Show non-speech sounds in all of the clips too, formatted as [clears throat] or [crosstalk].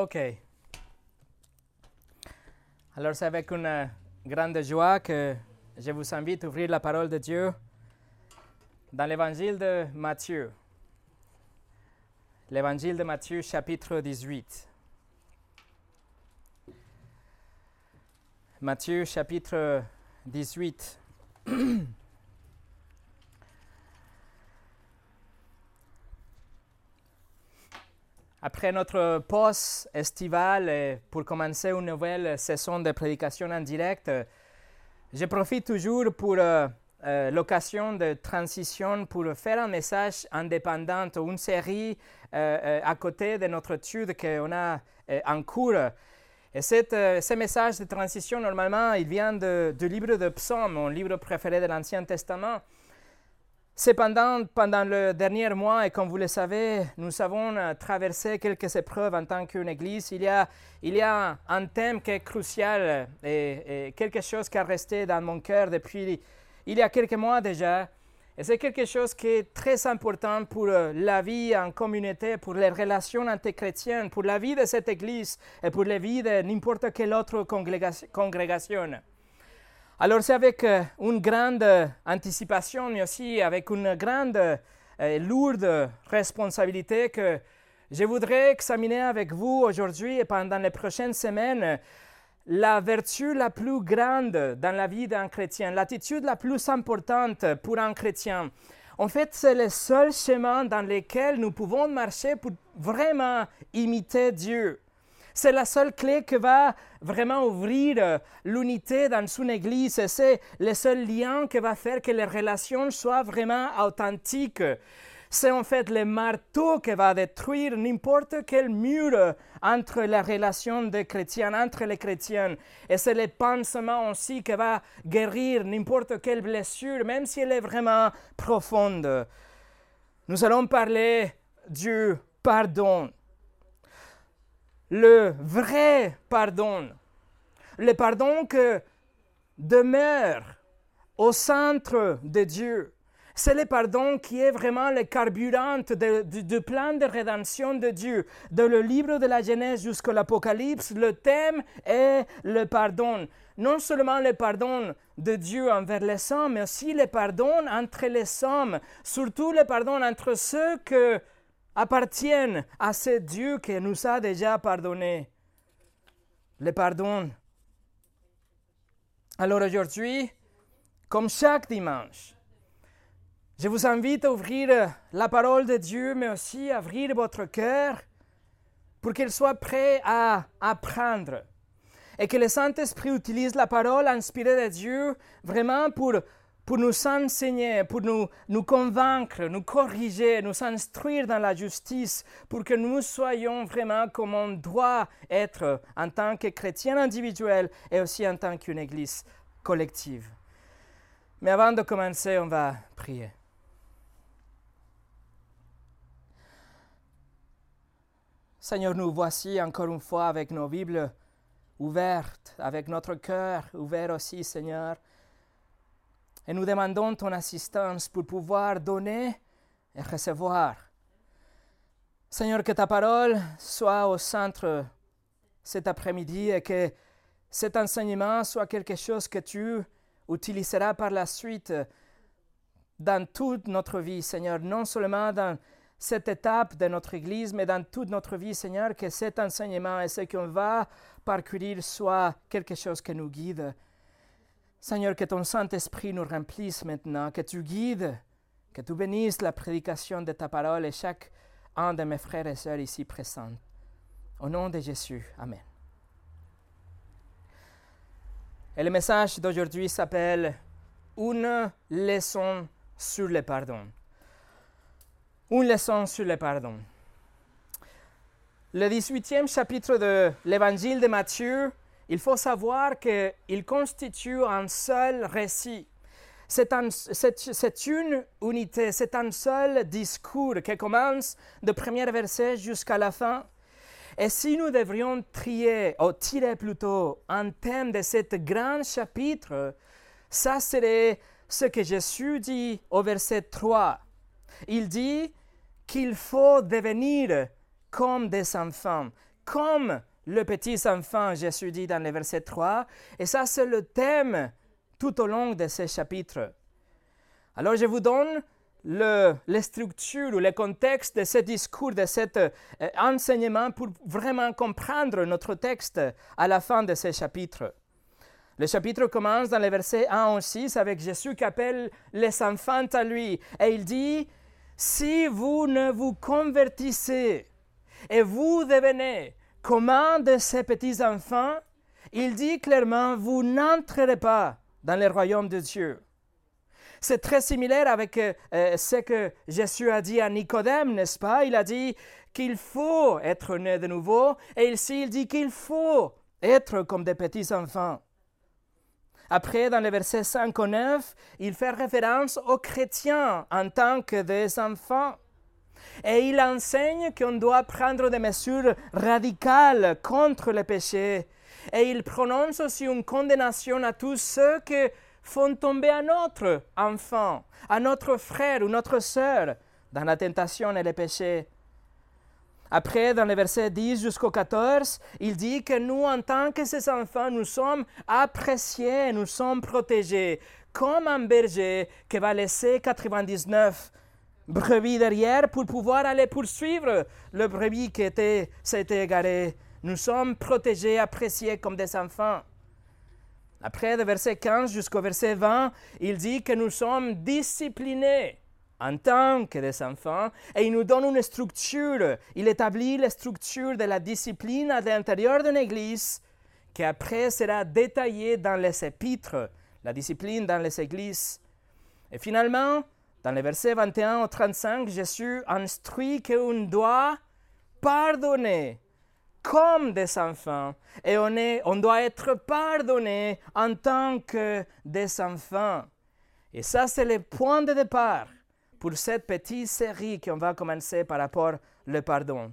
OK. Alors c'est avec une grande joie que je vous invite à ouvrir la parole de Dieu dans l'évangile de Matthieu. L'évangile de Matthieu chapitre 18. Matthieu chapitre 18. [clears throat] Après notre pause estivale et pour commencer une nouvelle saison de prédication en direct, je profite toujours pour euh, euh, l'occasion de transition pour faire un message indépendant ou une série euh, à côté de notre étude qu'on a en cours. Et cette, ce message de transition, normalement, il vient du livre de Psaumes, mon livre préféré de l'Ancien Testament. Cependant, pendant le dernier mois, et comme vous le savez, nous avons euh, traversé quelques épreuves en tant qu'une Église. Il y a, un thème qui est crucial et, quelque chose qui a resté dans mon cœur depuis il y a quelques mois déjà. Et c'est quelque chose qui est très important pour euh, la vie en communauté, pour les relations entre chrétiens, pour la vie de cette Église et pour la vie de n'importe quelle autre congrégation. Alors c'est avec euh, une grande euh, anticipation, mais aussi avec une grande et euh, lourde responsabilité que je voudrais examiner avec vous aujourd'hui et pendant les prochaines semaines la vertu la plus grande dans la vie d'un chrétien, l'attitude la plus importante pour un chrétien. En fait, c'est le seul chemin dans lequel nous pouvons marcher pour vraiment imiter Dieu. C'est la seule clé qui va vraiment ouvrir euh, l'unité dans une église. C'est le seul lien qui va faire que les relations soient vraiment authentiques. C'est en fait le marteau qui va détruire n'importe quel mur euh, entre les relations des chrétiens, entre les chrétiens. Et c'est le pansement aussi qui va guérir n'importe quelle blessure, même si elle est vraiment profonde. Nous allons parler du pardon le vrai pardon, le pardon que demeure au centre de Dieu. C'est le pardon qui est vraiment le carburant du plan de rédemption de Dieu. Dans le livre de la Genèse jusqu'à l'Apocalypse, le thème est le pardon. Non seulement le pardon de Dieu envers les hommes, mais aussi le pardon entre les hommes, surtout le pardon entre ceux que appartiennent à ce Dieu qui nous a déjà pardonné. Le pardon. Alors aujourd'hui, comme chaque dimanche, je vous invite à ouvrir la parole de Dieu, mais aussi à ouvrir votre cœur pour qu'il soit prêt à apprendre. Et que le Saint-Esprit utilise la parole inspirée de Dieu vraiment pour pour nous enseigner, pour nous, convaincre, nous corriger, nous instruire dans la justice, pour que nous soyons vraiment comme on doit être en tant que chrétien individuel et aussi en tant qu'une église collective. Mais avant de commencer, on va prier. Seigneur, nous voici encore une fois avec nos Bibles ouvertes, avec notre cœur ouvert aussi, Seigneur et nous demandons ton assistance pour pouvoir donner et recevoir. Seigneur, que ta parole soit au centre cet après-midi et que cet enseignement soit quelque chose que tu utiliseras par la suite dans toute notre vie, Seigneur, non seulement dans cette étape de notre Église, mais dans toute notre vie, Seigneur, que cet enseignement et ce qu'on va parcourir soit quelque chose qui nous guide Seigneur, que ton Saint-Esprit nous remplisse maintenant, que tu guides, que tu bénisses la prédication de ta parole et chaque un de mes frères et sœurs ici présents. Au nom de Jésus, Amen. Et le message d'aujourd'hui s'appelle Une leçon sur le pardon. Une leçon sur le pardon. Le 18e chapitre de l'évangile de Matthieu il faut savoir qu'il constitue un seul récit. C'est une unité, c'est un seul discours qui commence du premier verset jusqu'à la fin. Et si nous devrions trier, ou tirer plutôt, un thème de ce grand chapitre, ça serait ce que Jésus dit au verset 3. Il dit qu'il faut devenir comme des enfants, comme le petit enfant, Jésus dit dans le verset 3. Et ça, c'est le thème tout au long de ce chapitre. Alors, je vous donne le, les structures ou le contexte de ce discours, de cet euh, enseignement pour vraiment comprendre notre texte à la fin de ce chapitre. Le chapitre commence dans les versets 1 au 6 avec Jésus qui appelle les enfants à lui. Et il dit, si vous ne vous convertissez et vous devenez comme un de ces petits enfants, il dit clairement, vous n'entrerez pas dans le royaume de Dieu. C'est très similaire avec euh, euh, ce que Jésus a dit à Nicodème, n'est-ce pas? Il a dit qu'il faut être né de nouveau, et ici il dit qu'il faut être comme des petits enfants. Après, dans les versets 5 au 9, il fait référence aux chrétiens en tant que des enfants. Et il enseigne qu'on doit prendre des mesures radicales contre le péché. Et il prononce aussi une condamnation à tous ceux qui font tomber à notre enfant, à notre frère ou notre sœur dans la tentation et le péché. Après, dans les versets 10 jusqu'au 14, il dit que nous, en tant que ses enfants, nous sommes appréciés, nous sommes protégés, comme un berger qui va laisser 99 brebis derrière pour pouvoir aller poursuivre le brebis qui était, s'était égaré. Nous sommes protégés, appréciés comme des enfants. Après, de verset 15 jusqu'au verset 20, il dit que nous sommes disciplinés en tant que des enfants et il nous donne une structure. Il établit la structure de la discipline à l'intérieur d'une église qui après sera détaillée dans les épîtres, la discipline dans les églises. Et finalement, dans les versets 21 au 35, Jésus instruit qu'on doit pardonner comme des enfants et on, est, on doit être pardonné en tant que des enfants. Et ça, c'est le point de départ pour cette petite série qu'on va commencer par rapport au pardon.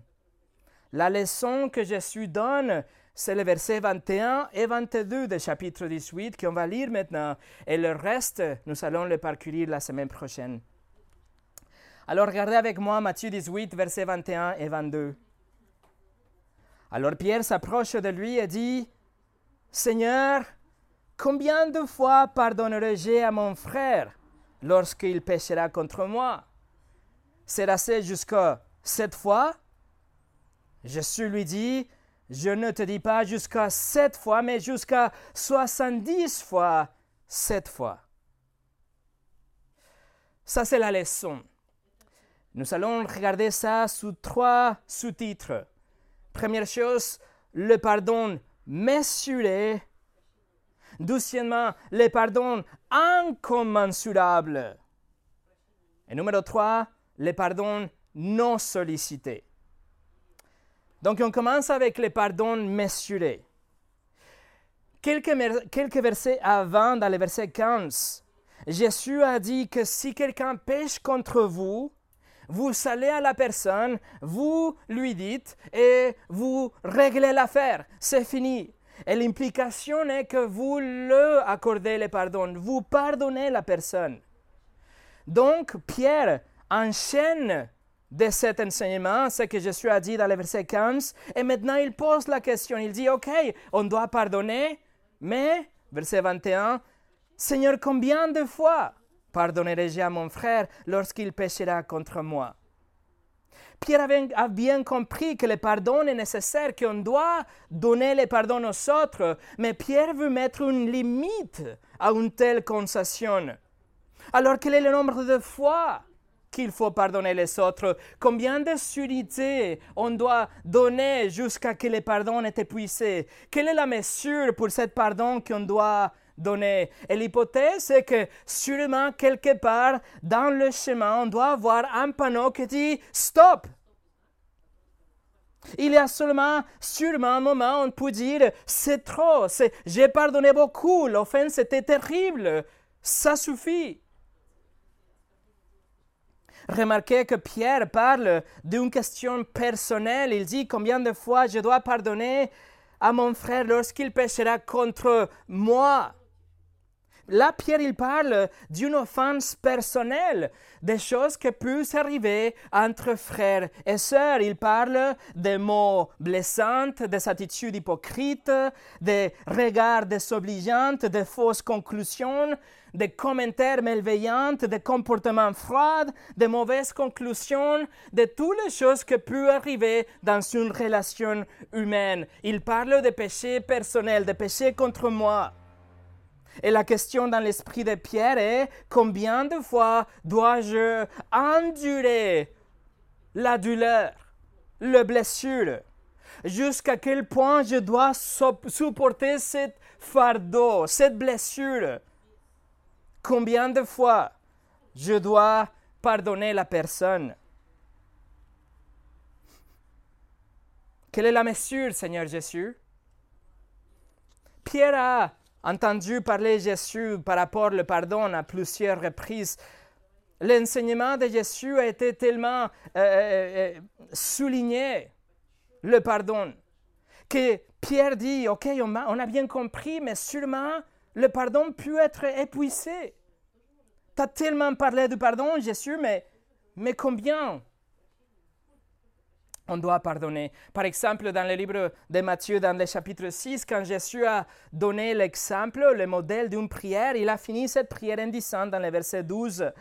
La leçon que Jésus donne, c'est le verset 21 et 22 du chapitre 18 qu'on va lire maintenant. Et le reste, nous allons le parcourir la semaine prochaine. Alors regardez avec moi Matthieu 18, versets 21 et 22. Alors Pierre s'approche de lui et dit, Seigneur, combien de fois pardonnerai-je à mon frère lorsqu'il péchera contre moi? Sera-ce jusqu'à sept fois Jésus lui dit, je ne te dis pas jusqu'à sept fois, mais jusqu'à soixante-dix fois sept fois. Ça, c'est la leçon. Nous allons regarder ça sous trois sous-titres. Première chose, le pardon mesuré. Deuxièmement, le pardon incommensurable. Et numéro trois, le pardon non sollicité. Donc on commence avec le pardon mesuré. Quelques, versets avant, dans le verset 15, Jésus a dit que si quelqu'un pêche contre vous, vous allez à la personne, vous lui dites et vous réglez l'affaire. C'est fini. Et l'implication est que vous le accordez le pardon, vous pardonnez la personne. Donc, Pierre enchaîne de cet enseignement, ce que Jésus a dit dans le verset 15, et maintenant il pose la question, il dit, OK, on doit pardonner, mais, verset 21, Seigneur, combien de fois pardonnerai-je à mon frère lorsqu'il péchera contre moi? Pierre a bien compris que le pardon est nécessaire, qu'on doit donner le pardon aux autres, mais Pierre veut mettre une limite à une telle concession. Alors quel est le nombre de fois qu'il faut pardonner les autres Combien de surités on doit donner jusqu'à ce que le pardon est épuisé? Quelle est la mesure pour ce pardon qu'on doit donné. Et l'hypothèse est que sûrement quelque part dans le chemin, on doit avoir un panneau qui dit Stop! Il y a seulement, sûrement un moment où on peut dire C'est trop, j'ai pardonné beaucoup, l'offense était terrible, ça suffit. Remarquez que Pierre parle d'une question personnelle. Il dit combien de fois je dois pardonner à mon frère lorsqu'il péchera contre moi? là, Pierre, il parle d'une offense personnelle, des choses qui peuvent arriver entre frères et sœurs. Il parle des mots blessants, des attitudes hypocrites, des regards désobligeants, des fausses conclusions, des commentaires malveillants, des comportements froids, des mauvaises conclusions, de toutes les choses qui peuvent arriver dans une relation humaine. Il parle des péchés personnels, des péchés contre moi. Et la question dans l'esprit de Pierre est combien de fois dois-je endurer la douleur, la blessure? Jusqu'à quel point je dois supporter cette fardeau, cette blessure? Combien de fois je dois pardonner la personne? Quelle est la mesure, Seigneur Jésus? Pierre a entendu parler Jésus par rapport au pardon à plusieurs reprises. L'enseignement de Jésus a été tellement euh, euh, euh, souligné, le pardon, que Pierre dit, OK, on a, on a bien compris, mais sûrement le pardon peut être épuisé. Tu as tellement parlé du pardon, Jésus, mais, mais combien on doit pardonner? Par exemple, dans le livre de Matthieu, dans le chapitre 6, quand Jésus a donné l'exemple, le modèle d'une prière, il a fini cette prière en disant dans le verset 12,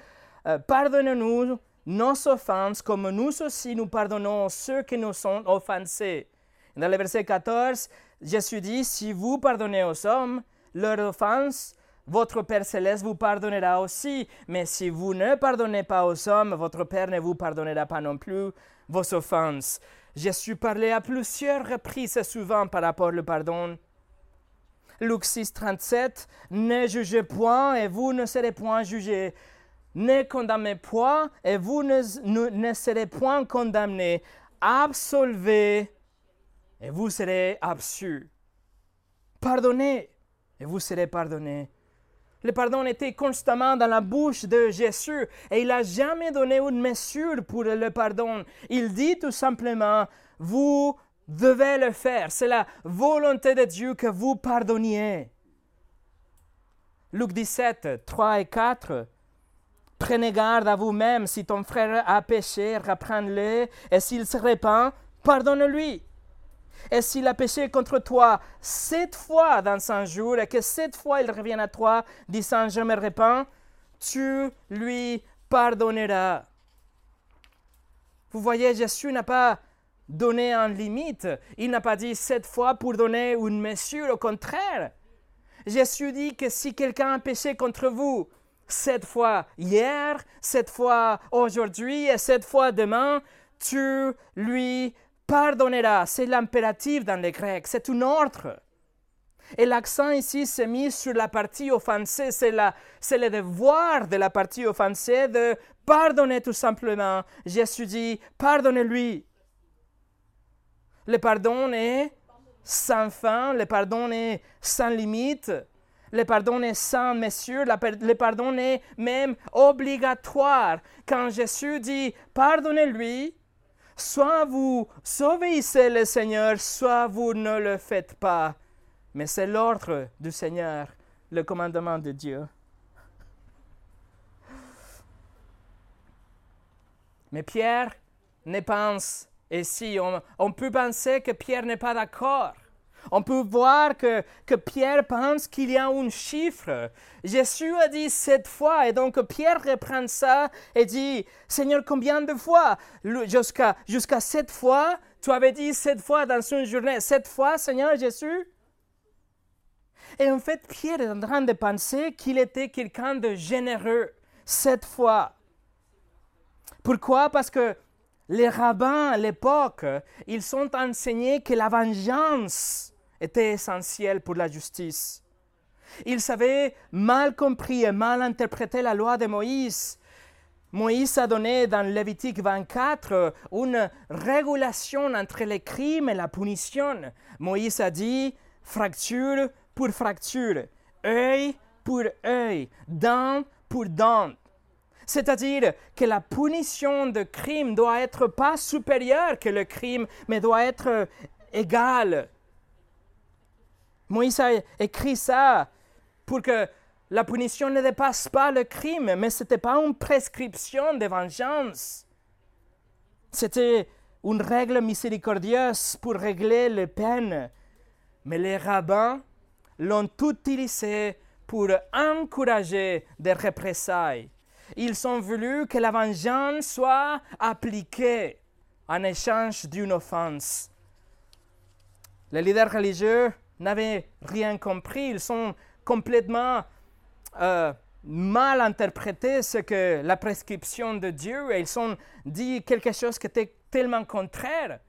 euh, Pardonnez-nous nos offenses comme nous aussi nous pardonnons ceux qui nous sont offensés. Dans le verset 14, Jésus dit, Si vous pardonnez aux hommes, leur offense, votre Père céleste vous pardonnera aussi. Mais si vous ne pardonnez pas aux hommes, votre Père ne vous pardonnera pas non plus vos offenses. Jésus parlait à plusieurs reprises souvent par rapport au pardon. Luc 6, 37, Ne jugez point et vous ne serez point jugés. Ne condamnez point et vous ne serez point condamnés. Absolvez et vous serez absus. Pardonnez et vous serez pardonnés. Le pardon était constamment dans la bouche de Jésus et il n'a jamais donné une mesure pour le pardon. Il dit tout simplement, vous devez le faire. C'est la volonté de Dieu que vous pardonniez. Luc 17, 3 et 4. Prenez garde à vous-même. Si ton frère a péché, reprends-le. Et s'il se répand, pardonne-lui. Et s'il a péché contre toi sept fois dans un jour et que sept fois il revient à toi disant je me répands, tu lui pardonneras. Vous voyez, Jésus n'a pas donné un limite. Il n'a pas dit sept fois pour donner une mesure. Au contraire, Jésus dit que si quelqu'un a péché contre vous, sept fois hier, sept fois aujourd'hui et sept fois demain, tu lui pardonnera. C'est l'impératif dans le grec, c'est un ordre. Et l'accent ici s'est mis sur la partie offensée, c'est, le devoir de la partie offensée de pardonner tout simplement. Jésus dit, pardonnez-lui. Le pardon est sans fin, le pardon est sans limite, le pardon est sans mesure, le pardon est même obligatoire. Quand Jésus dit, pardonnez-lui, Soit vous obéissez le Seigneur, soit vous ne le faites pas. Mais c'est l'ordre du Seigneur, le commandement de Dieu. Mais Pierre ne pense, et si on, on peut penser que Pierre n'est pas d'accord, on peut voir que, que Pierre pense qu'il y a un chiffre. Jésus a dit sept fois, et donc Pierre reprend ça et dit, Seigneur, combien de fois? Jusqu'à sept fois Tu avais dit sept fois dans une journée. Sept fois, Seigneur Jésus? Et en fait, Pierre est en train de penser qu'il était quelqu'un de généreux. Sept fois. Pourquoi? Parce que les rabbins à l'époque, ils sont enseignés que la vengeance était essentiel pour la justice. Ils avaient mal compris et mal interprété la loi de Moïse. Moïse a donné dans Lévitique 24 une régulation entre les crimes et la punition. Moïse a dit fracture pour fracture, œil pour œil, dent pour dent. C'est-à-dire que la punition de crime doit être pas supérieure que le crime, mais doit être égale. Moïse a écrit ça pour que la punition ne dépasse pas le crime, mais ce n'était pas une prescription de vengeance. C'était une règle miséricordieuse pour régler les peines. Mais les rabbins l'ont utilisé pour encourager des représailles. Ils ont voulu que la vengeance soit appliquée en échange d'une offense. Les leaders religieux n'avaient rien compris. Ils sont complètement euh, mal interprété ce que la prescription de Dieu et ils ont dit quelque chose qui était tellement contraire.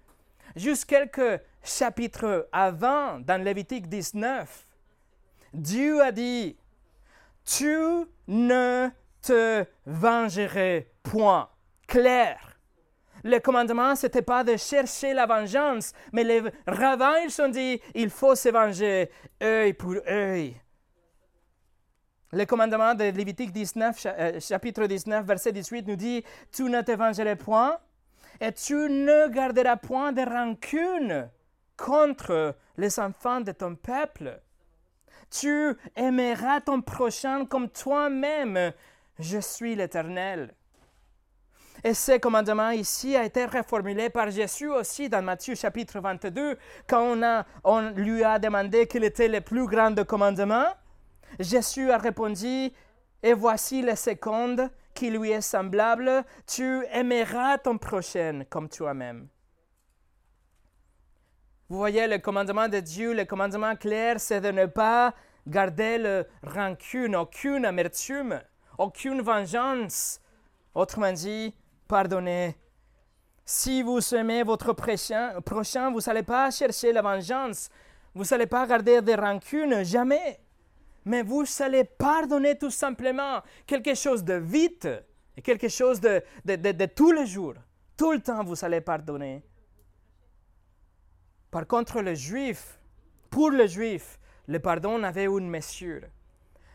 Juste quelques chapitres avant, dans Lévitique 19, Dieu a dit, tu ne te vengerai point. Clair. Le commandement, ce n'était pas de chercher la vengeance, mais les ils ont dit, il faut se venger œil pour œil. Le commandement de Lévitique 19, euh, chapitre 19, verset 18 nous dit, Tu ne te vengeras point et tu ne garderas point de rancune contre les enfants de ton peuple. Tu aimeras ton prochain comme toi-même. Je suis l'Éternel. Et ce commandement ici a été reformulé par Jésus aussi dans Matthieu chapitre 22, quand on, a, on lui a demandé quel était le plus grand commandement. Jésus a répondu, et voici la seconde qui lui est semblable, tu aimeras ton prochain comme toi-même. Vous voyez, le commandement de Dieu, le commandement clair, c'est de ne pas garder le rancune, aucune amertume, aucune vengeance. Autrement dit, pardonnez. Si vous aimez votre prochain, vous n'allez pas chercher la vengeance, vous n'allez pas garder des rancunes, jamais mais vous allez pardonner tout simplement quelque chose de vite et quelque chose de, de, tous les jours. Tout le temps, vous allez pardonner. Par contre, le juif, pour le juif, le pardon avait une mesure.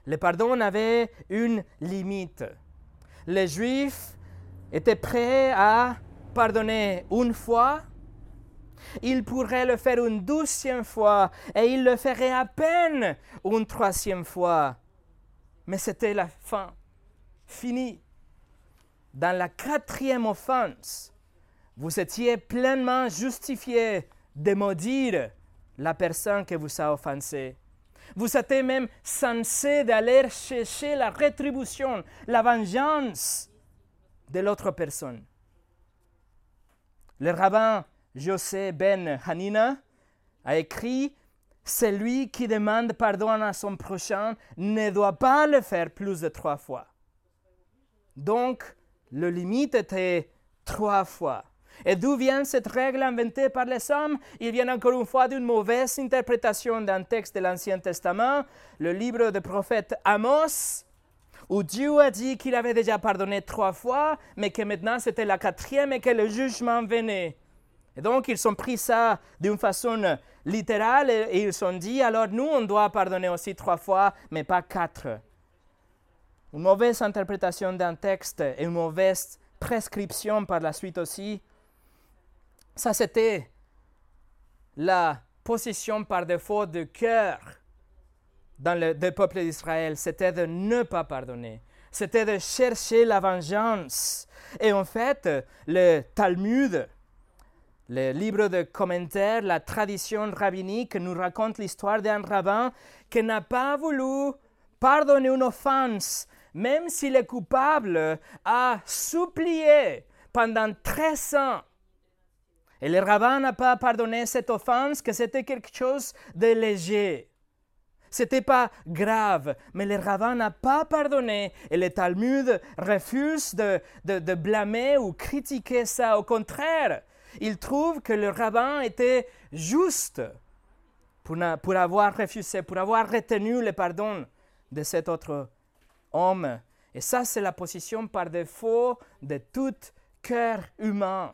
Le pardon avait une limite. Les juifs étaient prêts à pardonner une fois, il pourrait le faire une douzième fois et il le ferait à peine une troisième fois. Mais c'était la fin. Fini. Dans la quatrième offense, vous étiez pleinement justifié de maudire la personne que vous a offensé. Vous étiez même censé d'aller chercher la rétribution, la vengeance de l'autre personne. Le rabbin José ben Hanina a écrit Celui qui demande pardon à son prochain ne doit pas le faire plus de trois fois. Donc, le limite était trois fois. Et d'où vient cette règle inventée par les hommes Il vient encore une fois d'une mauvaise interprétation d'un texte de l'Ancien Testament, le livre du prophète Amos, où Dieu a dit qu'il avait déjà pardonné trois fois, mais que maintenant c'était la quatrième et que le jugement venait. Et donc, ils ont pris ça d'une façon littérale et, ils ont dit, alors nous, on doit pardonner aussi trois fois, mais pas quatre. Une mauvaise interprétation d'un texte et une mauvaise prescription par la suite aussi. Ça, c'était la position par défaut de cœur dans le, peuple d'Israël. C'était de ne pas pardonner. C'était de chercher la vengeance. Et en fait, le Talmud, le livre de commentaires, la tradition rabbinique nous raconte l'histoire d'un rabbin qui n'a pas voulu pardonner une offense, même s'il est coupable, a supplié pendant 13 ans. Et le rabbin n'a pas pardonné cette offense, que c'était quelque chose de léger. C'était pas grave, mais le rabbin n'a pas pardonné et le Talmud refuse de, de blâmer ou critiquer ça. Au contraire, il trouve que le rabbin était juste pour, pour avoir refusé, pour avoir retenu le pardon de cet autre homme. Et ça, c'est la position par défaut de tout cœur humain.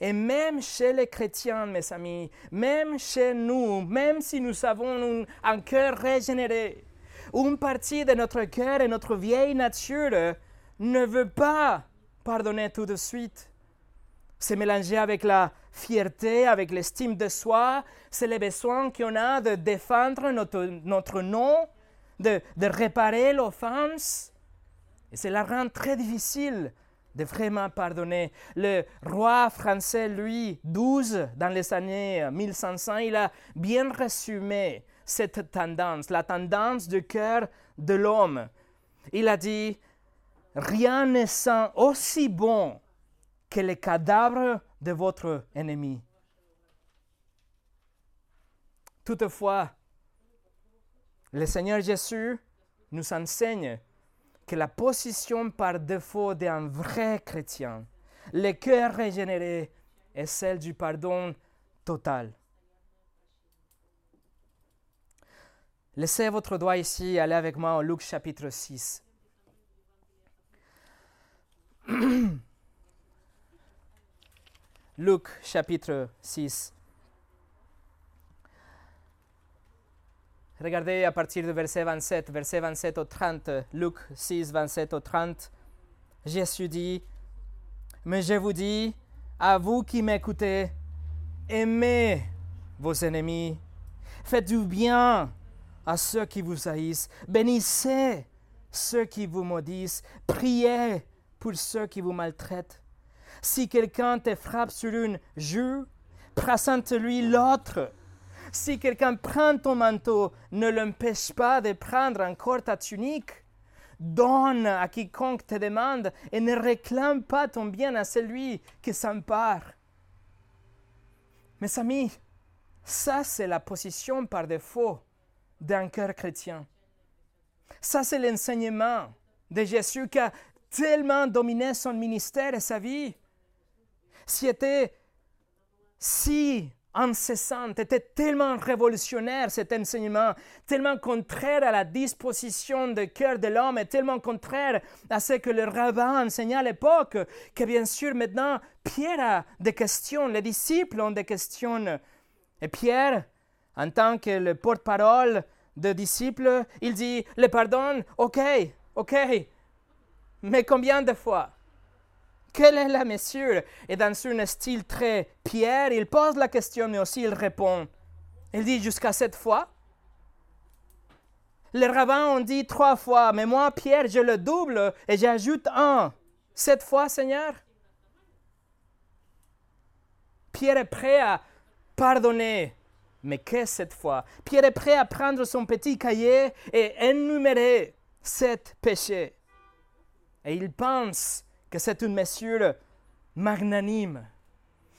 Et même chez les chrétiens, mes amis, même chez nous, même si nous avons un, cœur régénéré, une partie de notre cœur et notre vieille nature ne veut pas pardonner tout de suite c'est mélangé avec la fierté, avec l'estime de soi, c'est le besoin qu'on a de défendre notre, notre nom, de, de réparer l'offense. Et cela rend très difficile de vraiment pardonner. Le roi français Louis XII, dans les années 1500, il a bien résumé cette tendance, la tendance du cœur de l'homme. Il a dit, rien ne sent aussi bon que le cadavre de votre ennemi. Toutefois, le Seigneur Jésus nous enseigne que la position par défaut d'un vrai chrétien, le cœur régénéré, est celle du pardon total. Laissez votre doigt ici, allez avec moi au Luc chapitre 6. [clears throat] Luc chapitre 6. Regardez à partir du verset 27, verset 27 au 30, Luc 6, 27 au 30. Jésus dit, Mais je vous dis, à vous qui m'écoutez, aimez vos ennemis, faites du bien à ceux qui vous haïssent. Bénissez ceux qui vous maudissent. Priez pour ceux qui vous maltraitent. Si quelqu'un te frappe sur une joue, présente-lui l'autre. Si quelqu'un prend ton manteau, ne l'empêche pas de prendre encore ta tunique. Donne à quiconque te demande et ne réclame pas ton bien à celui qui s'empare. Mes amis, ça c'est la position par défaut d'un cœur chrétien. Ça, c'est l'enseignement de Jésus qui a tellement dominé son ministère et sa vie. C'était si incessant, était tellement révolutionnaire cet enseignement, tellement contraire à la disposition du cœur de l'homme et tellement contraire à ce que le rabbin enseignait à l'époque, que bien sûr maintenant Pierre a des questions, les disciples ont des questions. Et Pierre, en tant que le porte-parole des disciples, il dit, le pardon, ok, ok, mais combien de fois? Quelle est la mesure Et dans un style très Pierre, il pose la question, mais aussi il répond. Il dit jusqu'à cette fois. Les rabbins ont dit trois fois, mais moi, Pierre, je le double et j'ajoute un. Cette fois, Seigneur? Pierre est prêt à pardonner mais qu'est-ce cette fois? Pierre est prêt à prendre son petit cahier et énumérer sept péchés. Et il pense que c'est une mesure magnanime.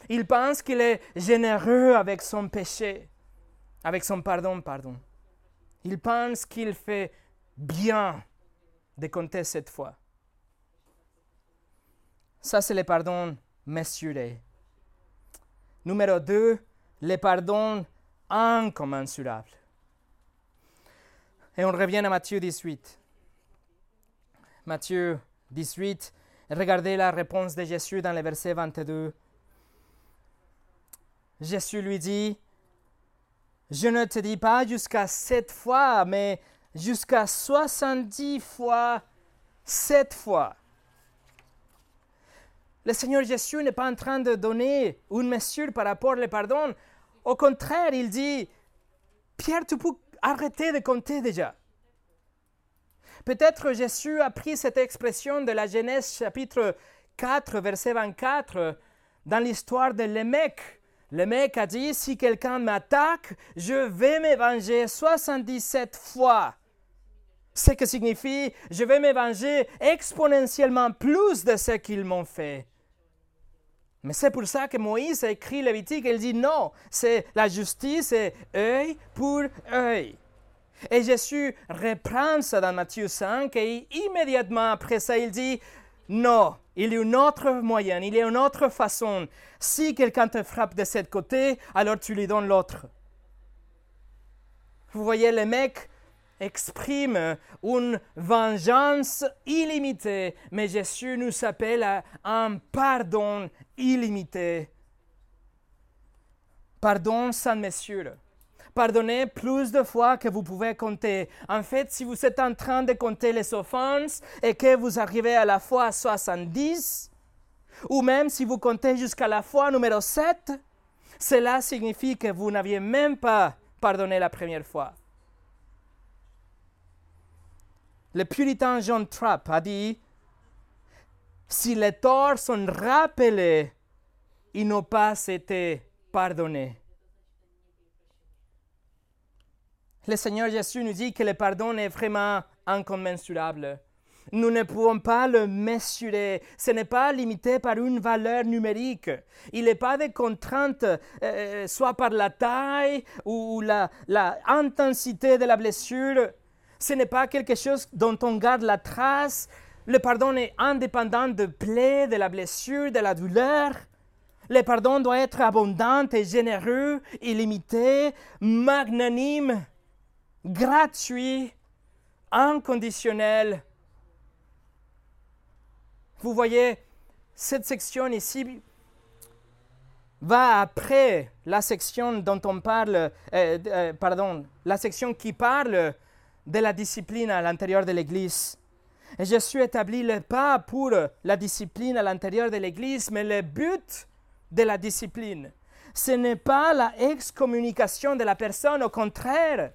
Il pense qu'il est généreux avec son péché, avec son pardon, pardon. Il pense qu'il fait bien de compter cette fois. Ça, c'est le pardon mesuré. Numéro 2, le pardon incommensurable. Et on revient à Matthieu 18. Matthieu 18, regardez la réponse de Jésus dans le verset 22. Jésus lui dit, je ne te dis pas jusqu'à sept fois, mais jusqu'à soixante-dix fois sept fois. Le Seigneur Jésus n'est pas en train de donner une mesure par rapport au pardon. Au contraire, il dit, Pierre, tu peux arrêter de compter déjà. Peut-être Jésus a pris cette expression de la Genèse chapitre 4, verset 24, dans l'histoire de Lémec. Lémec a dit, si quelqu'un m'attaque, je vais me venger 77 fois. Ce qui signifie, je vais me venger exponentiellement plus de ce qu'ils m'ont fait. Mais c'est pour ça que Moïse a écrit Lévitique, il dit non, c'est la justice, c'est œil pour œil. Et Jésus reprend ça dans Matthieu 5 et immédiatement après ça, il dit non, il y a une autre moyen, il y a une autre façon. Si quelqu'un te frappe de ce côté, alors tu lui donnes l'autre. Vous voyez, les mecs exprime une vengeance illimitée, mais Jésus nous appelle à un pardon illimité. Pardon sans mesure. Pardonnez plus de fois que vous pouvez compter. En fait, si vous êtes en train de compter les offenses et que vous arrivez à la fois à 70, ou même si vous comptez jusqu'à la fois numéro 7, cela signifie que vous n'aviez même pas pardonné la première fois. le puritain John Trapp a dit, si les torts sont rappelés, ils n'ont pas été pardonnés. Le Seigneur Jésus nous dit que le pardon est vraiment incommensurable. Nous ne pouvons pas le mesurer. Ce n'est pas limité par une valeur numérique. Il n'est pas de contrainte, euh, soit par la taille ou la intensité de la blessure. Ce n'est pas quelque chose dont on garde la trace. Le pardon est indépendant de plaie, de la blessure, de la douleur. Le pardon doit être abondant et généreux, illimité, magnanime, gratuit, inconditionnel. Vous voyez, cette section ici va après la section dont on parle, euh, euh, pardon, la section qui parle de la discipline à l'intérieur de l'Église. Et je suis établi le pas pour la discipline à l'intérieur de l'Église, mais le but de la discipline, ce n'est pas la excommunication de la personne, au contraire,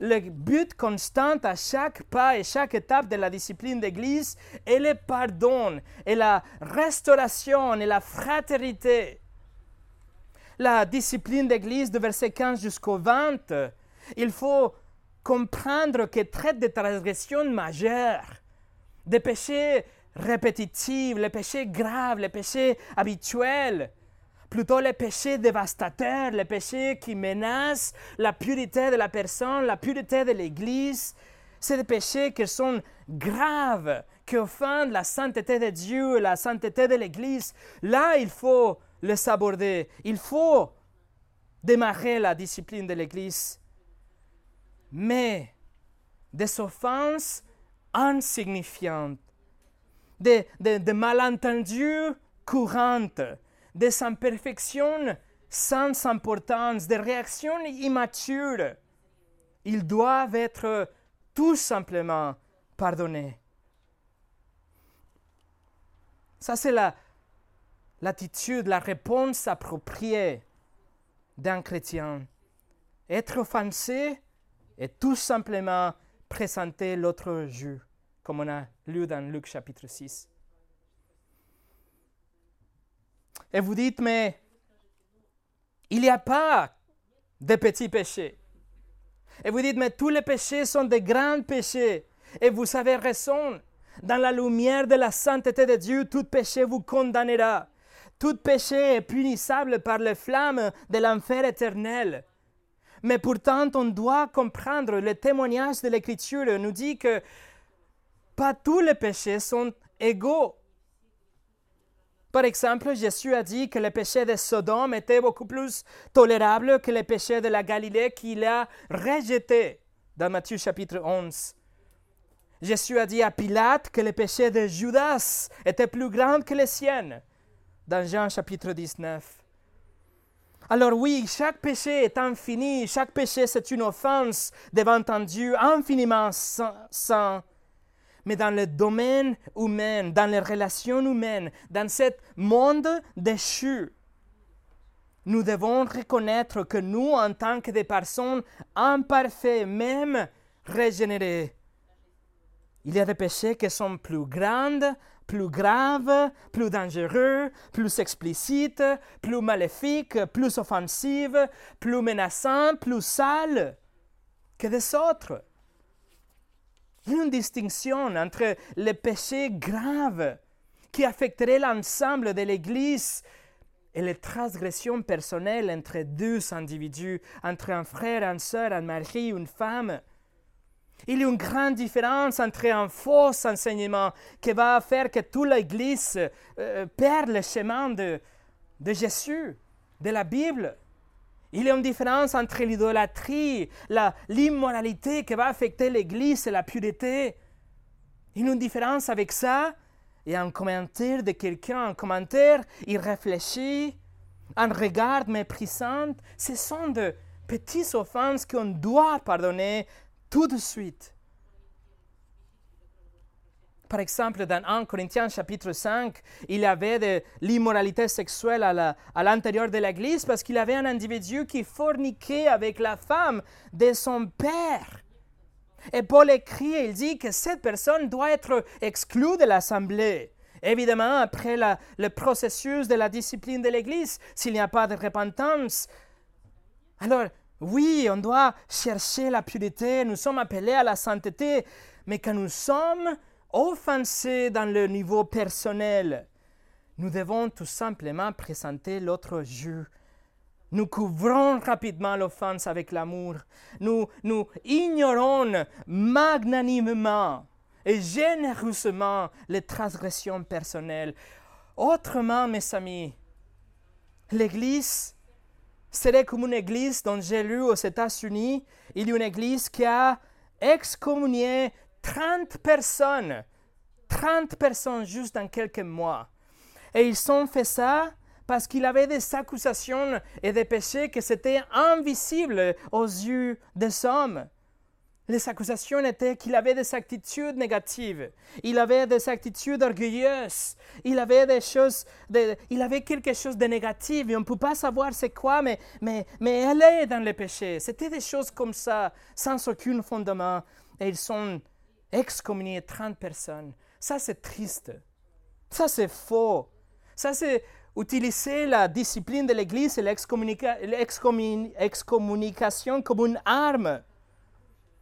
le but constant à chaque pas et chaque étape de la discipline d'Église est le pardon et la restauration et la fraternité. La discipline d'Église de verset 15 jusqu'au 20, il faut comprendre qu'elle traite des transgressions majeures, des péchés répétitifs, les péchés graves, les péchés habituels plutôt les péchés dévastateurs, les péchés qui menacent la pureté de la personne, la pureté de l'Église. C'est des péchés qui sont graves, qui offendent la sainteté de Dieu, la sainteté de l'Église. Là, il faut les aborder. Il faut démarrer la discipline de l'Église. Mais des offenses insignifiantes, des, des, des malentendus courantes, des imperfections sans importance, des réactions immatures. Ils doivent être tout simplement pardonnés. Ça, c'est la, l'attitude, la réponse appropriée d'un chrétien. Être offensé et tout simplement présenter l'autre jus, comme on a lu dans Luc chapitre 6. Et vous dites, mais il n'y a pas de petits péchés. Et vous dites, mais tous les péchés sont des grands péchés. Et vous avez raison. Dans la lumière de la sainteté de Dieu, tout péché vous condamnera. Tout péché est punissable par les flammes de l'enfer éternel. Mais pourtant, on doit comprendre, le témoignage de l'Écriture nous dit que pas tous les péchés sont égaux. Par exemple, Jésus a dit que le péché de Sodome était beaucoup plus tolérable que le péché de la Galilée qu'il a rejeté dans Matthieu chapitre 11. Jésus a dit à Pilate que le péché de Judas était plus grand que le sien dans Jean chapitre 19. Alors oui, chaque péché est infini, chaque péché c'est une offense devant un Dieu infiniment saint mais dans le domaine humain, dans les relations humaines, dans ce monde déchu. Nous devons reconnaître que nous, en tant que des personnes imparfaites, même régénérées, il y a des péchés qui sont plus grands, plus graves, plus dangereux, plus explicites, plus maléfiques, plus offensifs, plus menaçants, plus sales que des autres une distinction entre les péchés graves qui affecteraient l'ensemble de l'Église et les transgressions personnelles entre deux individus, entre un frère, une sœur, un mari, une femme. Il y a une grande différence entre un faux enseignement qui va faire que toute l'Église euh, perd le chemin de, de Jésus, de la Bible. Il y a une différence entre l'idolâtrie, l'immoralité qui va affecter l'Église et la pureté. Il y a une différence avec ça et un commentaire de quelqu'un, un commentaire, il réfléchit, un regard méprisant. Ce sont de petites offenses qu'on doit pardonner tout de suite. Par exemple, dans 1 Corinthiens chapitre 5, il y avait de l'immoralité sexuelle à l'intérieur de l'Église parce qu'il y avait un individu qui forniquait avec la femme de son père. Et Paul écrit il dit que cette personne doit être exclue de l'assemblée. Évidemment, après le processus de la discipline de l'Église, s'il n'y a pas de repentance, alors oui, on doit chercher la pureté, nous sommes appelés à la sainteté, mais quand nous sommes offensés dans le niveau personnel, nous devons tout simplement présenter l'autre jus. Nous couvrons rapidement l'offense avec l'amour. Nous, nous ignorons magnanimement et généreusement les transgressions personnelles. Autrement, mes amis, l'Église serait comme une église dont j'ai lu aux États-Unis. Il y a une église qui a excommunié 30 personnes. 30 personnes juste dans quelques mois. Et ils ont fait ça parce qu'il avait des accusations et des péchés qui étaient invisibles aux yeux des hommes. Les accusations étaient qu'il avait des attitudes négatives, il avait des attitudes orgueilleuses, il avait des choses, il avait quelque chose de négatif et on ne peut pas savoir c'est quoi, mais, mais, mais elle est dans le péché. C'était des choses comme ça, sans aucun fondement. Et ils sont excommuniés 30 personnes. Ça, c'est triste. Ça, c'est faux. Ça, c'est utiliser la discipline de l'Église et l'excommunication comme une arme.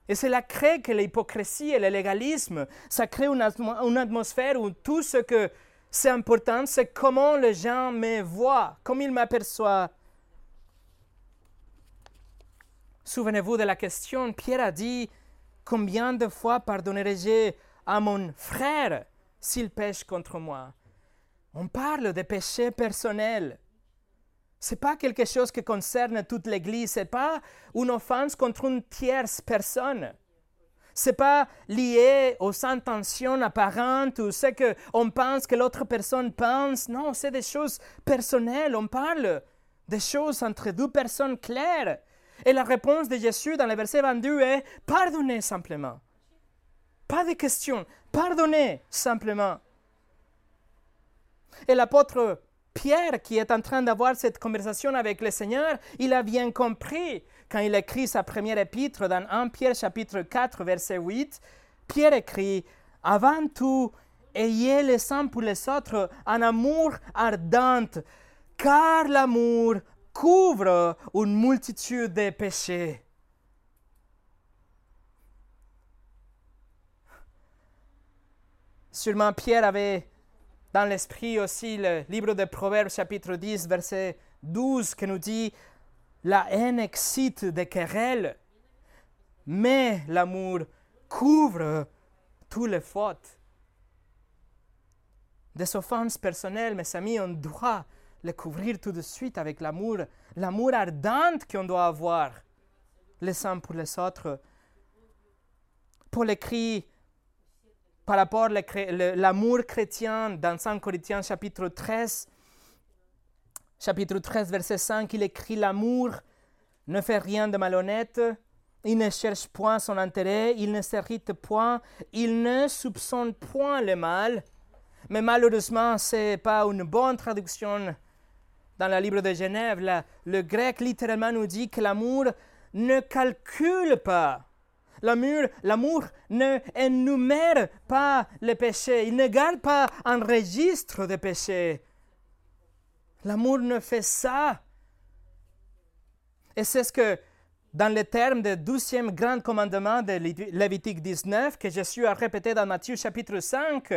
Et cela crée que l'hypocrisie et le légalisme, ça crée une, atmosphère où tout ce que c'est important, c'est comment les gens me voient, comment ils m'aperçoivent. Souvenez-vous de la question, Pierre a dit, combien de fois pardonnerai-je à mon frère s'il pêche contre moi? On parle de péché personnel. Ce n'est pas quelque chose qui concerne toute l'Église, ce n'est pas une offense contre une tierce personne. Ce n'est pas lié aux intentions apparentes ou ce qu'on pense que l'autre personne pense. Non, c'est des choses personnelles. On parle des choses entre deux personnes claires. Et la réponse de Jésus dans le verset 22 est pardonnez simplement. Pas de questions, pardonnez simplement. Et l'apôtre Pierre, qui est en train d'avoir cette conversation avec le Seigneur, il a bien compris quand il écrit sa première épître dans 1 Pierre chapitre 4 verset 8. Pierre écrit, Avant tout, ayez les uns pour les autres un amour ardent, car l'amour couvre une multitude de péchés. Sûrement Pierre avait dans l'esprit aussi le livre de Proverbes chapitre 10 verset 12 qui nous dit La haine excite des querelles, mais l'amour couvre toutes les fautes. Des offenses personnelles, mes amis, on doit les couvrir tout de suite avec l'amour, l'amour ardent qu'on doit avoir les uns pour les autres. Paul écrit par rapport à l'amour chrétien dans 5 Corinthiens chapitre 13. Chapitre 13, verset 5, il écrit L'amour ne fait rien de malhonnête, il ne cherche point son intérêt, il ne s'irrite point, il ne soupçonne point le mal. Mais malheureusement, ce n'est pas une bonne traduction dans le livre de Genève. le grec littéralement nous dit que l'amour ne calcule pas L'amour, l'amour ne énumère pas les péchés, il ne garde pas un registre de péchés. L'amour ne fait ça. Et c'est ce que, dans les termes du douzième grand commandement de Lévitique 19, que Jésus a répété dans Matthieu chapitre 5,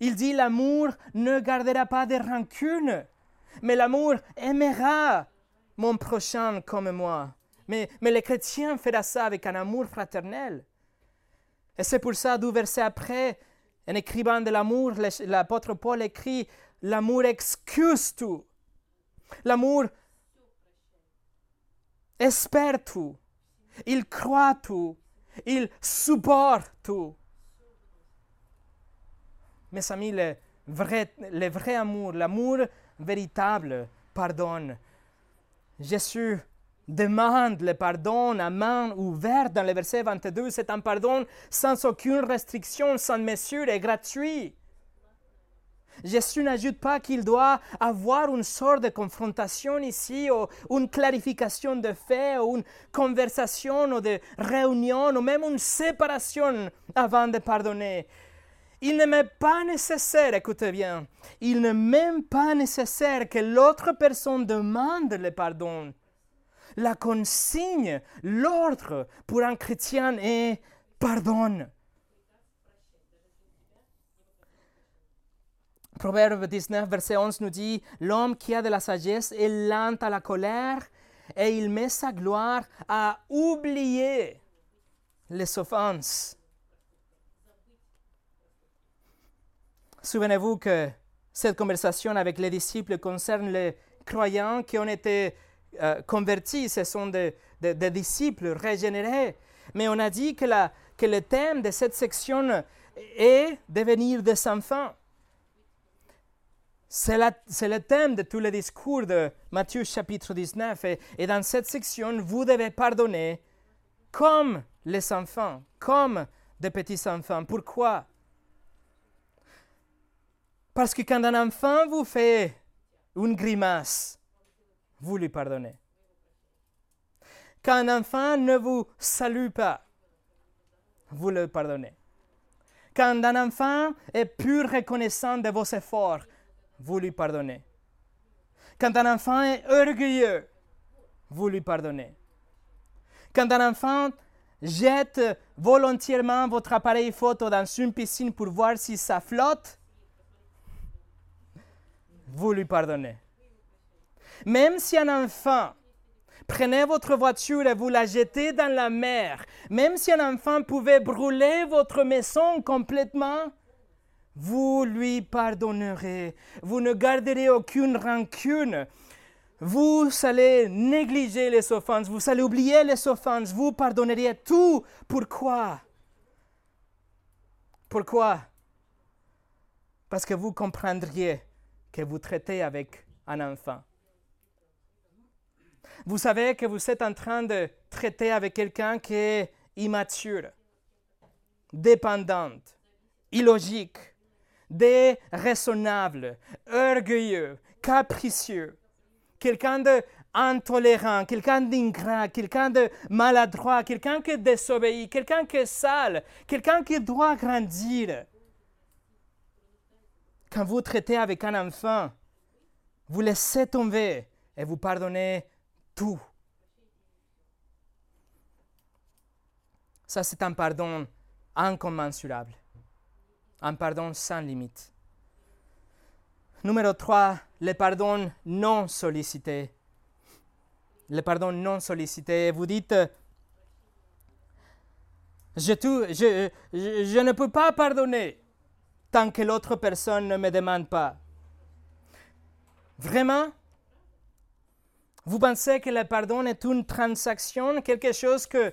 il dit l'amour ne gardera pas de rancune, mais l'amour aimera mon prochain comme moi. Mais, mais les chrétiens font ça avec un amour fraternel. Et c'est pour ça, deux versets après, en écrivant de l'amour, l'apôtre Paul écrit L'amour excuse tout. L'amour espère tout. Il croit tout. Il supporte tout. Mes amis, le le vrai amour, l'amour véritable, pardonne. Jésus demande le pardon à main ouverte dans le verset 22. C'est un pardon sans aucune restriction, sans mesure et gratuit. Jésus n'ajoute pas qu'il doit avoir une sorte de confrontation ici, ou une clarification de faits, ou une conversation, ou de réunion, ou même une séparation avant de pardonner. Il ne m'est pas nécessaire, écoutez bien, il n'est même pas nécessaire que l'autre personne demande le pardon. La consigne, l'ordre pour un chrétien est pardonne. Proverbe 19, verset 11 nous dit, L'homme qui a de la sagesse est lent à la colère et il met sa gloire à oublier les offenses. Souvenez-vous que cette conversation avec les disciples concerne les croyants qui ont été euh, convertis, ce sont des, disciples régénérés. Mais on a dit que, le thème de cette section est devenir des enfants. C'est le thème de tous les discours de Matthieu chapitre 19. Et, dans cette section, vous devez pardonner comme les enfants, comme des petits enfants. Pourquoi? Parce que quand un enfant vous fait une grimace, vous lui pardonnez. Quand un enfant ne vous salue pas, vous le pardonnez. Quand un enfant est plus reconnaissant de vos efforts, vous lui pardonnez. Quand un enfant est orgueilleux, vous lui pardonnez. Quand un enfant jette volontairement votre appareil photo dans une piscine pour voir si ça flotte, vous lui pardonnez. Même si un enfant prenait votre voiture et vous la jetez dans la mer, même si un enfant pouvait brûler votre maison complètement, vous lui pardonnerez. Vous ne garderez aucune rancune. Vous allez négliger les offenses, vous allez oublier les offenses, vous pardonneriez tout. Pourquoi? Pourquoi? Parce que vous comprendriez que vous traitez avec un enfant. Vous savez que vous êtes en train de traiter avec quelqu'un qui est immature, dépendante, illogique, déraisonnable, orgueilleux, capricieux, quelqu'un de intolérant, quelqu'un d'ingrat, quelqu'un de maladroit, quelqu'un qui désobéit, quelqu'un qui est sale, quelqu'un qui doit grandir. Quand vous traitez avec un enfant, vous laissez tomber et vous pardonnez tout. Ça, c'est un pardon incommensurable un pardon sans limite. Numéro 3, le pardon non sollicité. Le pardon non sollicité. Vous dites, je, je, je, ne peux pas pardonner tant que l'autre personne ne me demande pas. Vraiment? Vous pensez que le pardon est une transaction, quelque chose que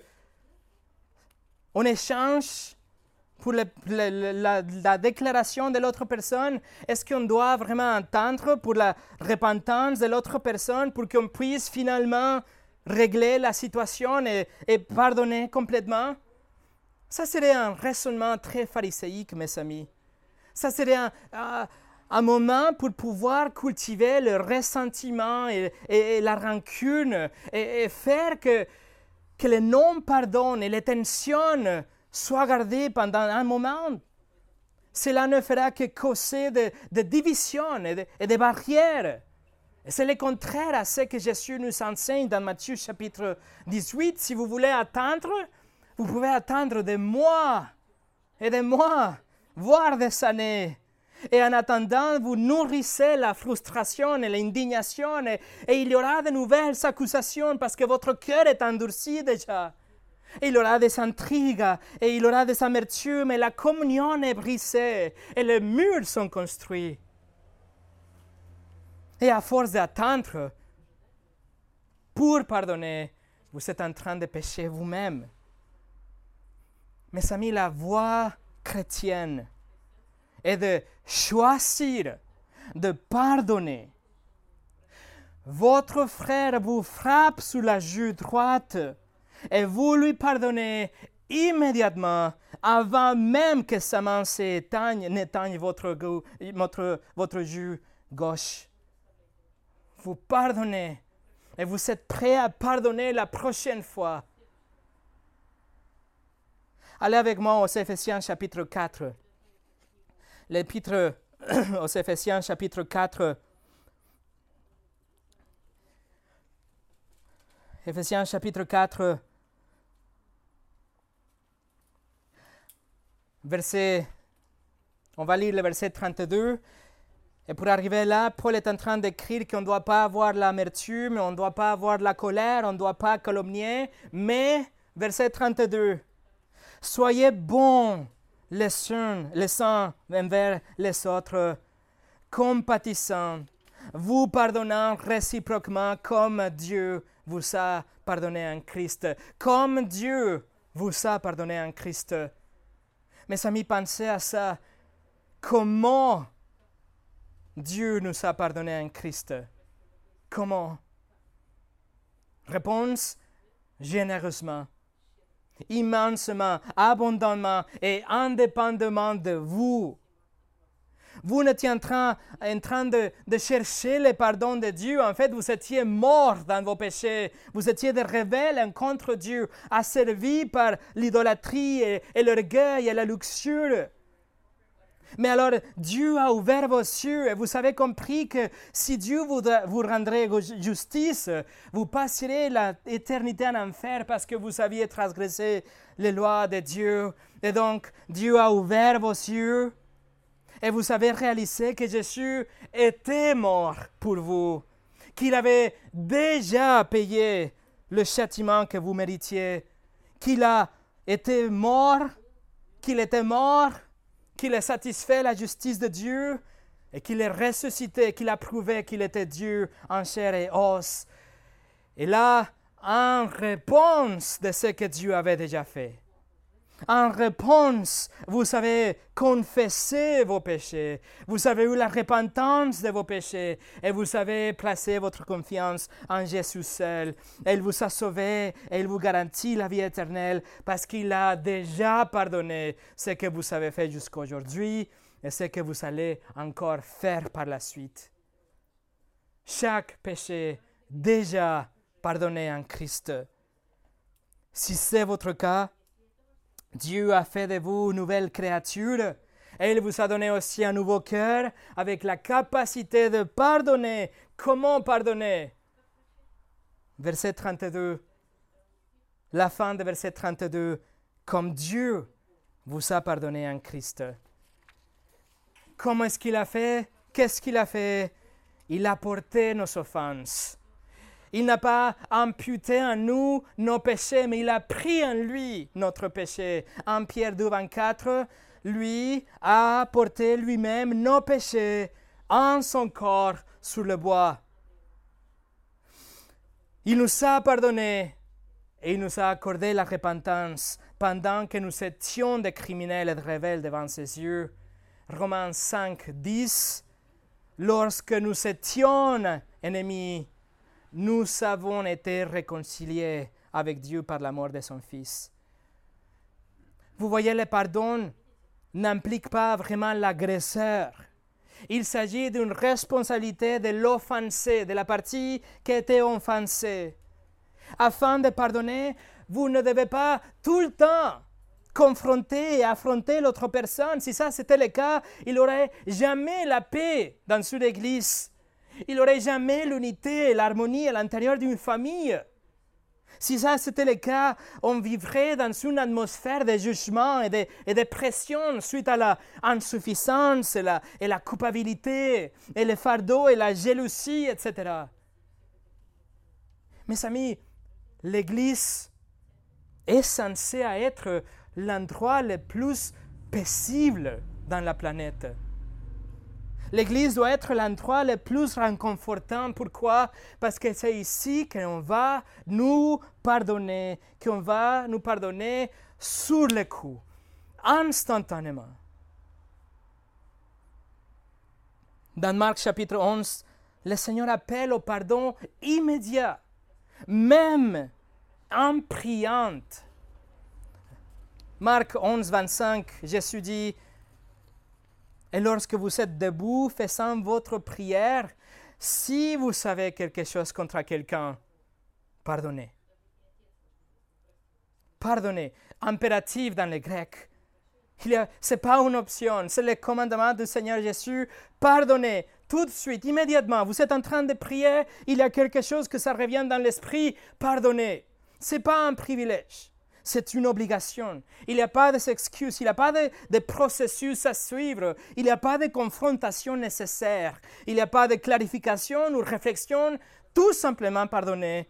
on échange pour la, déclaration de l'autre personne? Est-ce qu'on doit vraiment entendre pour la repentance de l'autre personne pour qu'on puisse finalement régler la situation et, pardonner complètement? Ça serait un raisonnement très phariséique, mes amis. Ça serait un, moment pour pouvoir cultiver le ressentiment et, la rancune et, faire que, que le non-pardon et les tensions soit gardé pendant un moment. Cela ne fera que causer de, divisions et de, barrières. C'est le contraire à ce que Jésus nous enseigne dans Matthieu chapitre 18. Si vous voulez attendre, vous pouvez attendre des mois et des mois, voire des années. Et en attendant, vous nourrissez la frustration et l'indignation et, il y aura de nouvelles accusations parce que votre cœur est endurci déjà il aura des intrigues et il aura des amertumes et la communion est brisée et les murs sont construits. Et à force d'attendre pour pardonner, vous êtes en train de pécher vous-même. Mes amis, la voie est de choisir de pardonner. Votre frère vous frappe sous la joue droite et vous lui pardonnez immédiatement, avant même que sa main s'éteigne, n'éteigne votre, votre, gauche. Vous pardonnez et vous êtes prêt à pardonner la prochaine fois. Allez avec moi aux Éphésiens chapitre 4. L'épître [clears throat] aux Éphésiens chapitre 4. Éphésiens chapitre 4. Verset, on va lire le verset 32. Et pour arriver là, Paul est en train d'écrire qu'on ne doit pas avoir l'amertume, on ne doit pas avoir la colère, on ne doit pas calomnier. Mais, verset 32, Soyez bons les uns, les uns envers les autres, compatissants, vous pardonnant réciproquement comme Dieu vous a pardonné en Christ, comme Dieu vous a pardonné en Christ. Mes amis, pensez à ça. Comment Dieu nous a pardonné en Christ? Comment? Réponse généreusement immensement, abondamment et indépendamment de vous. Vous n'étiez en train, en train de, chercher le pardon de Dieu. En fait, vous étiez mort dans vos péchés. Vous étiez des rebelles contre Dieu, asservis par l'idolâtrie et l'orgueil et la luxure. Mais alors, Dieu a ouvert vos yeux et vous avez compris que si Dieu vous, rendrait justice, vous passerez l'éternité en enfer parce que vous aviez transgressé les lois de Dieu. Et donc, Dieu a ouvert vos yeux et vous avez réalisé que Jésus était mort pour vous, qu'il avait déjà payé le châtiment que vous méritiez, qu'il a été mort, qu'il était mort qu'il ait satisfait la justice de Dieu et qu'il ait ressuscité, qu'il a prouvé qu'il était Dieu en chair et os. Et là, en réponse de ce que Dieu avait déjà fait, en réponse, vous avez confessé vos péchés, vous avez eu la repentance de vos péchés et vous avez placé votre confiance en Jésus seul. Il vous a sauvé et il vous garantit la vie éternelle parce qu'il a déjà pardonné ce que vous avez fait jusqu'à aujourd'hui et ce que vous allez encore faire par la suite. Chaque péché déjà pardonné en Christ. Si c'est votre cas, Dieu a fait de vous une nouvelle créature et il vous a donné aussi un nouveau cœur avec la capacité de pardonner. Comment pardonner? Verset 32. La fin de verset 32. Comme Dieu vous a pardonné en Christ. Comment est-ce qu'il a fait? Qu'est-ce qu'il a fait? Il a porté nos offenses. Il n'a pas imputé en nous nos péchés, mais il a pris en lui notre péché. En Pierre 2, 24, lui a porté lui-même nos péchés en son corps sur le bois. Il nous a pardonné et il nous a accordé la repentance pendant que nous étions des criminels et des rebelles devant ses yeux. Romains 5, 10. Lorsque nous étions ennemis, nous avons été réconciliés avec Dieu par la mort de son Fils. Vous voyez, le pardon n'implique pas vraiment l'agresseur. Il s'agit d'une responsabilité de l'offensé, de la partie qui a été offensée. Afin de pardonner, vous ne devez pas tout le temps confronter et affronter l'autre personne. Si ça c'était le cas, il n'aurait jamais la paix dans une église. Il n'aurait jamais l'unité et l'harmonie à l'intérieur d'une famille. Si ça c'était le cas, on vivrait dans une atmosphère de jugement et de, pression suite à la insuffisance et la, et la culpabilité et le fardeau et la jalousie, etc. Mes amis, l'Église est censée être l'endroit le plus paisible dans la planète. L'Église doit être l'endroit le plus réconfortant. Pourquoi? Parce que c'est ici qu'on va nous pardonner, qu'on va nous pardonner sur le coup, instantanément. Dans Marc chapitre 11, le Seigneur appelle au pardon immédiat, même en priant. Marc 11, 25, Jésus dit, Et lorsque vous êtes debout, faisant votre prière, si vous savez quelque chose contre quelqu'un, pardonnez. Pardonnez. Impératif dans le grec. Ce n'est pas une option, c'est le commandement du Seigneur Jésus. Pardonnez tout de suite, immédiatement. Vous êtes en train de prier, il y a quelque chose que ça revient dans l'esprit. Pardonnez. Ce n'est pas un privilège, c'est une obligation. Il n'y a pas d'excuses, il n'y a pas de, processus à suivre, il n'y a pas de confrontation nécessaire, il n'y a pas de clarification ou réflexion, tout simplement pardonner.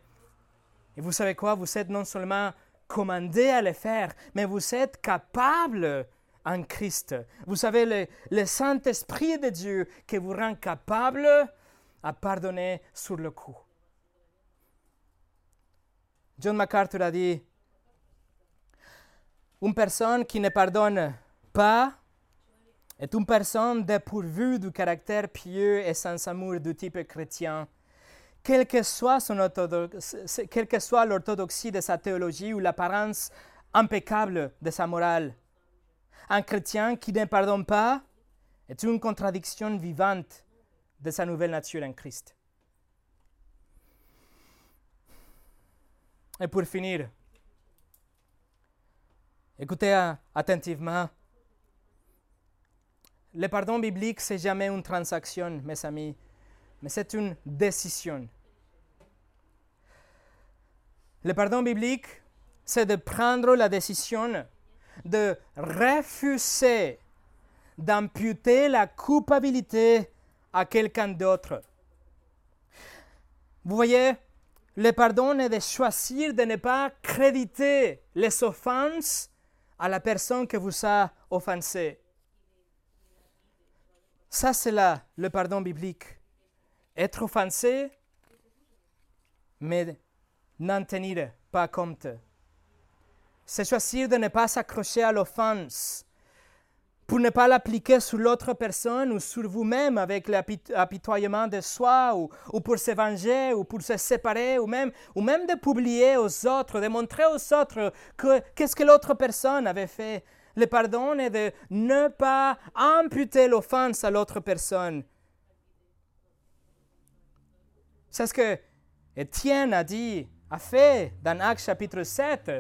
Et vous savez quoi, vous êtes non seulement commandé à le faire, mais vous êtes capable en Christ. Vous savez, le Saint-Esprit de Dieu qui vous rend capable à pardonner sur le coup. John MacArthur a dit, une personne qui ne pardonne pas est une personne dépourvue du caractère pieux et sans amour du type chrétien. Quelle que soit, l'orthodoxie de sa théologie ou l'apparence impeccable de sa morale, un chrétien qui ne pardonne pas est une contradiction vivante de sa nouvelle nature en Christ. Et pour finir, écoutez attentivement. Le pardon biblique, c'est jamais une transaction, mes amis, mais c'est une décision. Le pardon biblique, c'est de prendre la décision de refuser d'imputer la culpabilité à quelqu'un d'autre. Vous voyez, le pardon est de choisir de ne pas créditer les offenses à la personne que vous a offensé. Ça, c'est là le pardon biblique. Être offensé, mais n'en tenir pas compte c'est choisir de ne pas s'accrocher à l'offense pour ne pas l'appliquer sur l'autre personne ou sur vous-même avec l'apitoyement de soi ou, ou, pour se venger ou pour se séparer ou même, ou même de publier aux autres, de montrer aux autres qu'est-ce que l'autre personne avait fait. Le pardon est de ne pas amputer l'offense à l'autre personne. C'est ce que Étienne a dit, a fait dans Actes chapitre 7.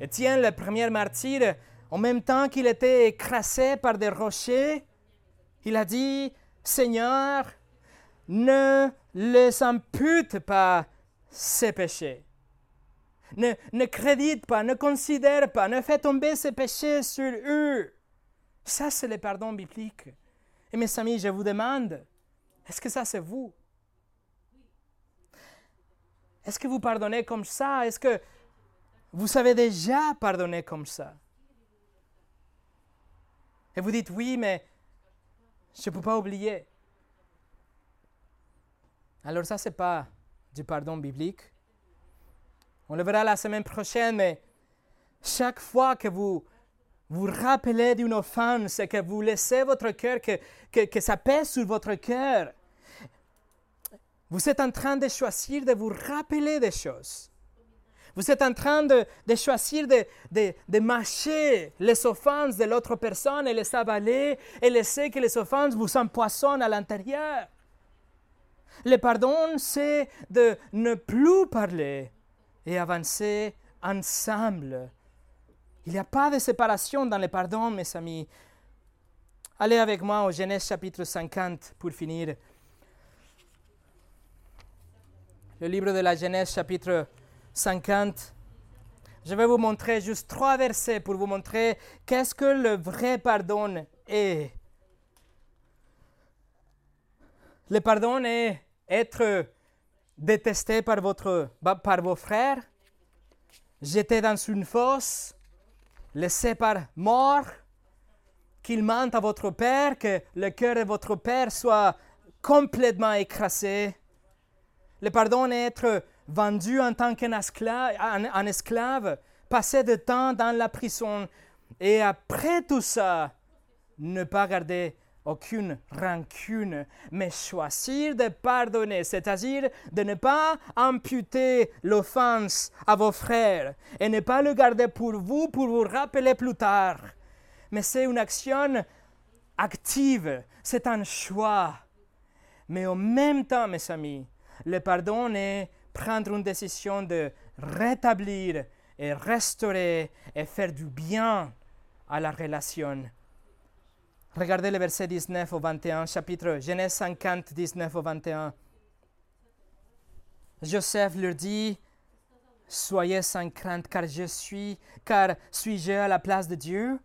Étienne, le premier martyr, en même temps qu'il était écrasé par des rochers, il a dit, Seigneur, ne les impute pas ces péchés. Ne, ne crédite pas, ne considère pas, ne fais tomber ces péchés sur eux. Ça, c'est le pardon biblique. Et mes amis, je vous demande, est-ce que ça, c'est vous? Est-ce que vous pardonnez comme ça? Est-ce que vous savez déjà pardonner comme ça? Et vous dites, oui, mais je ne peux pas oublier. Alors ça, ce n'est pas du pardon biblique. On le verra la semaine prochaine, mais chaque fois que vous vous rappelez d'une offense et que vous laissez votre cœur, que, que, ça pèse sur votre cœur, vous êtes en train de choisir de vous rappeler des choses. Vous êtes en train de, choisir de, de, de, mâcher les offenses de l'autre personne et les avaler et laisser que les offenses vous empoisonnent à l'intérieur. Le pardon, c'est de ne plus parler et avancer ensemble. Il n'y a pas de séparation dans le pardon, mes amis. Allez avec moi au Genèse chapitre 50 pour finir. Le livre de la Genèse chapitre 50. Je vais vous montrer juste trois versets pour vous montrer qu'est-ce que le vrai pardon est. Le pardon est être détesté par, votre, par vos frères, jeté dans une fosse, laissé par mort, qu'il mente à votre père, que le cœur de votre père soit complètement écrasé. Le pardon est être vendu en tant qu'un esclave, esclave, passer de temps dans la prison et après tout ça, ne pas garder aucune rancune, mais choisir de pardonner, c'est-à-dire de ne pas imputer l'offense à vos frères et ne pas le garder pour vous pour vous rappeler plus tard. Mais c'est une action active, c'est un choix. Mais en même temps, mes amis, le pardon est prendre une décision de rétablir et restaurer et faire du bien à la relation. Regardez le verset 19 au 21, chapitre Genèse 50, 19 au 21. Joseph leur dit, Soyez sans crainte, car je suis, car suis-je à la place de Dieu?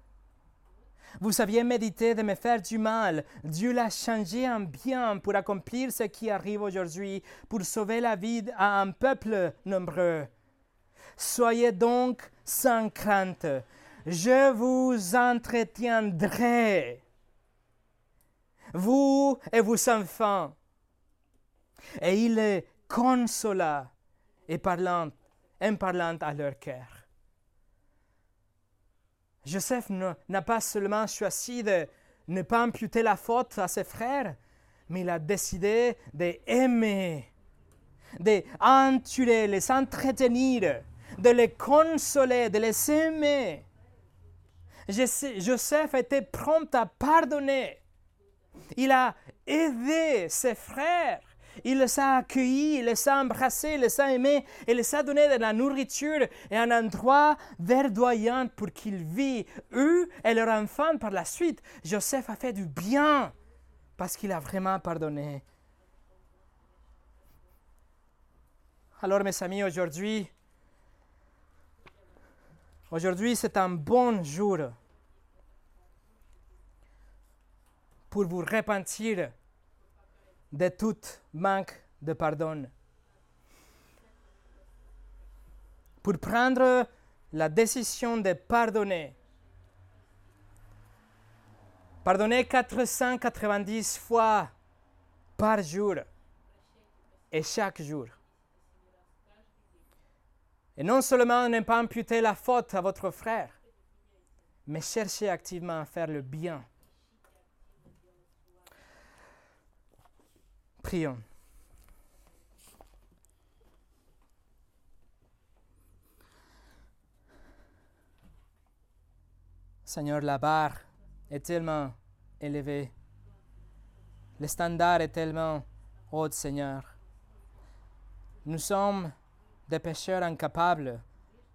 Vous aviez médité de me faire du mal. Dieu l'a changé en bien pour accomplir ce qui arrive aujourd'hui, pour sauver la vie à un peuple nombreux. Soyez donc sans crainte. Je vous entretiendrai, vous et vos enfants. Et il les consola et parlant, en à leur cœur. Joseph n'a pas seulement choisi de ne pas imputer la faute à ses frères, mais il a décidé d'aimer, d'enturer, les entretenir, de les consoler, de les aimer. Joseph était prompt à pardonner. Il a aidé ses frères. Il les a accueillis, il les a embrassés, il les a aimés, et les a donné de la nourriture et un endroit verdoyant pour qu'ils vivent, eux et leurs enfants par la suite. Joseph a fait du bien parce qu'il a vraiment pardonné. Alors mes amis, aujourd'hui, aujourd'hui c'est un bon jour pour vous repentir de tout manque de pardon. Pour prendre la décision de pardonner. Pardonner 490 fois par jour et chaque jour. Et non seulement ne pas imputer la faute à votre frère, mais chercher activement à faire le bien Prions. Seigneur, la barre est tellement élevée. Le standard est tellement haut, Seigneur. Nous sommes des pécheurs incapables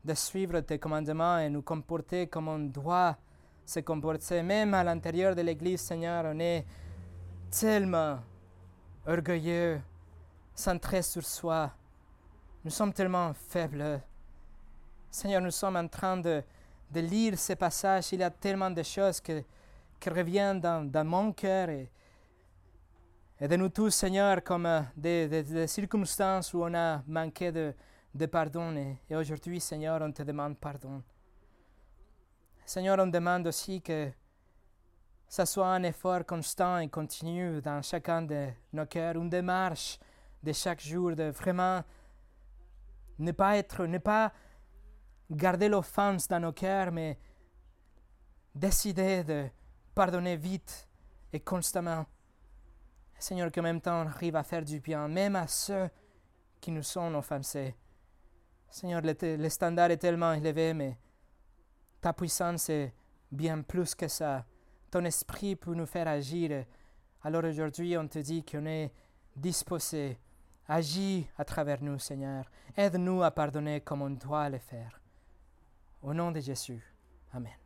de suivre tes commandements et nous comporter comme on doit se comporter. Même à l'intérieur de l'Église, Seigneur, on est tellement orgueilleux, centré sur soi. Nous sommes tellement faibles. Seigneur, nous sommes en train de, lire ces passages. Il y a tellement de choses que, qui reviennent dans, mon cœur et, de nous tous, Seigneur, comme euh, des, circonstances où on a manqué de, pardon. Et aujourd'hui, Seigneur, on te demande pardon. Seigneur, on demande aussi que ça soit un effort constant et continu dans chacun de nos cœurs, une démarche de chaque jour, de vraiment ne pas être, ne pas garder l'offense dans nos cœurs, mais décider de pardonner vite et constamment. Seigneur, qu'en même temps on arrive à faire du bien, même à ceux qui nous sont offensés. Seigneur, le standard est tellement élevé, mais ta puissance est bien plus que ça ton esprit pour nous faire agir. Alors aujourd'hui, on te dit qu'on est disposé. Agis à travers nous, Seigneur. Aide-nous à pardonner comme on doit le faire. Au nom de Jésus. Amen.